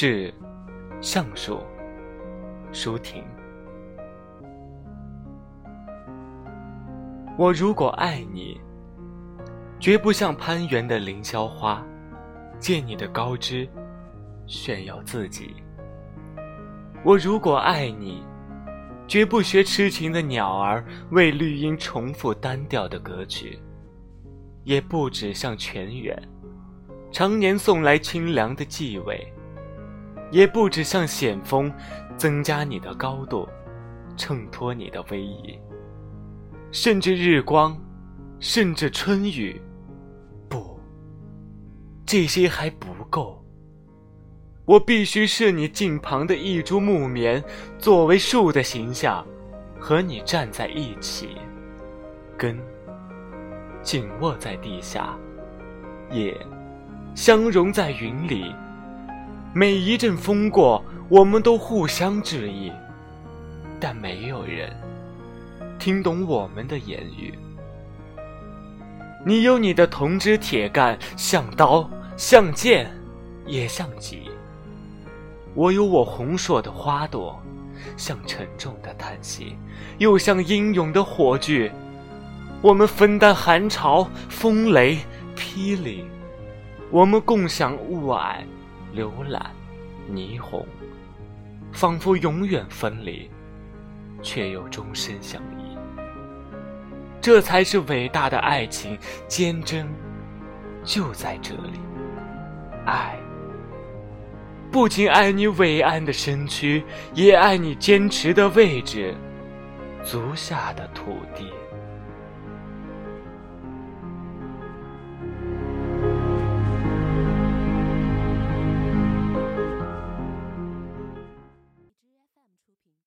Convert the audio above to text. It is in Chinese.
致橡树，舒婷。我如果爱你，绝不像攀援的凌霄花，借你的高枝炫耀自己。我如果爱你，绝不学痴情的鸟儿为绿荫重复单调的歌曲，也不止像泉源，常年送来清凉的气味，也不止像险峰，增加你的高度，衬托你的威仪。甚至日光，甚至春雨，不，这些还不够。我必须是你近旁的一株木棉，作为树的形象，和你站在一起，根紧握在地下，叶相融在云里。每一阵风过，我们都互相致意，但没有人。听懂我们的言语。你有你的铜枝铁干，像刀，像剑，也像戟。我有我红硕的花朵，像沉重的叹息，又像英勇的火炬。我们分担寒潮、风雷、霹雳，我们共享雾霭、浏览、霓虹，仿佛永远分离，却又终身相依。这才是伟大的爱情，坚贞就在这里。爱，不仅爱你伟岸的身躯，也爱你坚持的位置，足下的土地。